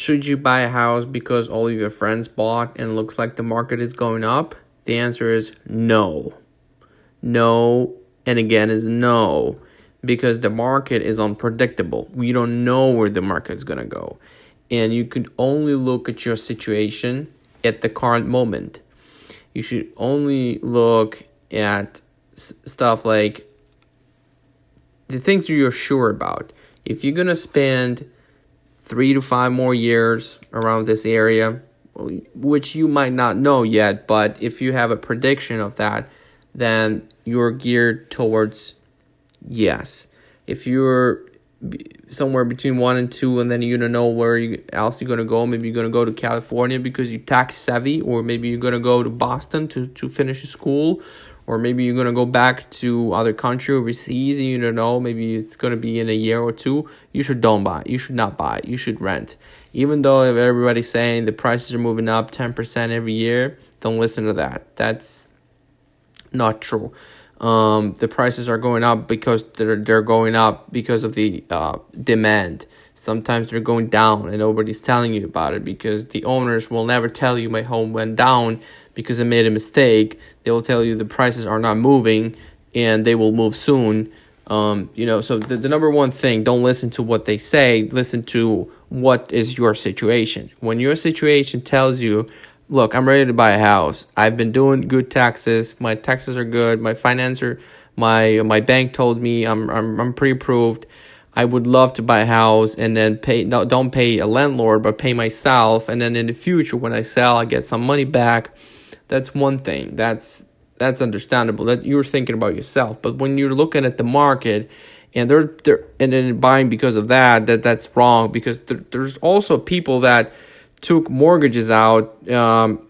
Should you buy a house because all of your friends bought and looks like the market is going up? The answer is no. No, and again is no, because the market is unpredictable. We don't know where the market is going to go. And you could only look at your situation at the current moment. You should only look at s- stuff like the things you're sure about. If you're going to spend three to five more years around this area, which you might not know yet, but if you have a prediction of that, then you're geared towards yes. If you're somewhere between one and two, and then you don't know where you, else you're gonna go, maybe you're gonna go to California because you're tax savvy, or maybe you're gonna go to Boston to to finish school, or maybe you're gonna go back to other country overseas and you don't know maybe it's gonna be in a year or two you should don't buy you should not buy you should rent. Even though if everybody's saying the prices are moving up 10% every year don't listen to that. That's not true. Um, the prices are going up because they're they're going up because of the uh, demand. Sometimes they're going down and nobody's telling you about it because the owners will never tell you my home went down because I made a mistake. They will tell you the prices are not moving and they will move soon. Um, you know, so the, the number one thing, don't listen to what they say, listen to what is your situation. When your situation tells you, look, I'm ready to buy a house. I've been doing good taxes. My taxes are good. My financer, my my bank told me I'm I'm I'm pre-approved. I would love to buy a house and then pay no don't pay a landlord but pay myself and then in the future when I sell I get some money back that's one thing. That's that's understandable. That you're thinking about yourself. But when you're looking at the market and they're they're and then buying because of that, that that's wrong because there, there's also people that took mortgages out um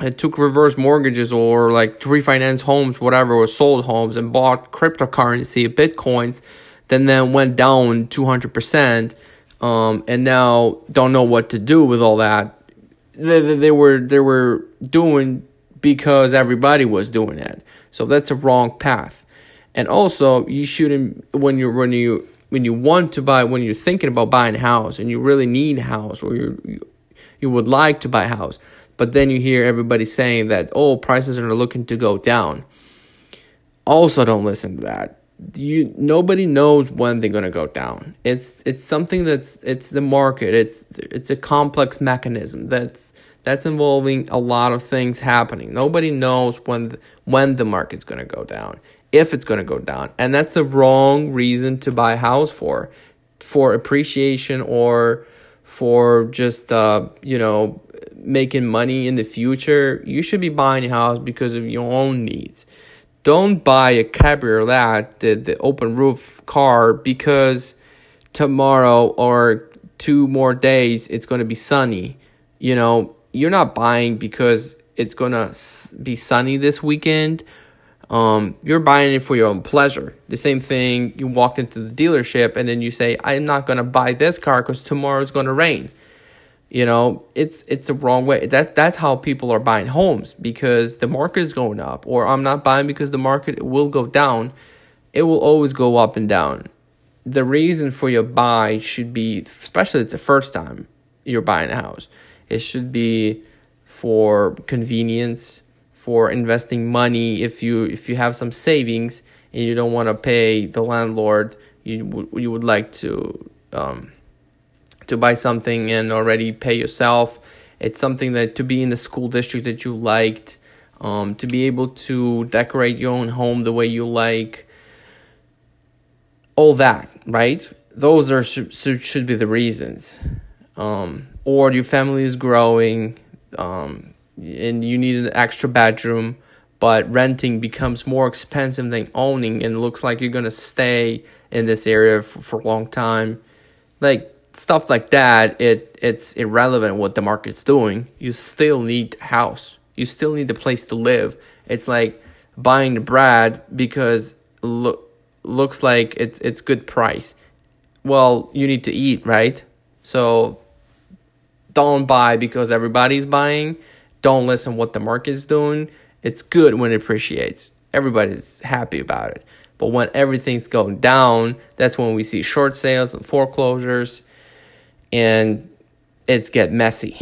and took reverse mortgages or like to refinance homes, whatever, or sold homes and bought cryptocurrency, bitcoins, then then went down 200%, um, and now don't know what to do with all that they, they were they were doing because everybody was doing that. So that's a wrong path. And also, you shouldn't when you when you when you want to buy when you're thinking about buying a house and you really need a house or you you would like to buy a house, but then you hear everybody saying that oh prices are looking to go down. Also, don't listen to that you nobody knows when they're going to go down. It's it's something that's it's the market. It's it's a complex mechanism that's that's involving a lot of things happening. Nobody knows when the, when the market's going to go down if it's going to go down. And that's the wrong reason to buy a house for for appreciation or for just uh you know making money in the future. You should be buying a house because of your own needs don't buy a cabriolet, the, the open roof car, because tomorrow or two more days it's going to be sunny. You know, you're not buying because it's going to be sunny this weekend. Um, you're buying it for your own pleasure. The same thing, you walked into the dealership and then you say, I'm not going to buy this car because tomorrow it's going to rain you know it's it's a wrong way. That that's how people are buying homes because the market is going up or i'm not buying because the market will go down. It will always go up and down. The reason for your buy should be especially it's the first time you're buying a house it should be for convenience for investing money. If you if you have some savings and you don't want to pay the landlord you you would like to um, to buy something and already pay yourself. It's something that to be in the school district that you liked, um, to be able to decorate your own home the way you like. All that, right? Those are should, should be the reasons. Um, or your family is growing, um, and you need an extra bedroom, but renting becomes more expensive than owning, and looks like you're gonna stay in this area for, for a long time. Like stuff like that, it it's irrelevant what the market's doing. You still need a house. You still need a place to live. It's like buying bread because look looks like it's it's good price. Well, you need to eat, right? So don't buy because everybody's buying. Don't listen what the market's doing. It's good when it appreciates. Everybody's happy about it. But when everything's going down, that's when we see short sales and foreclosures and it's get messy.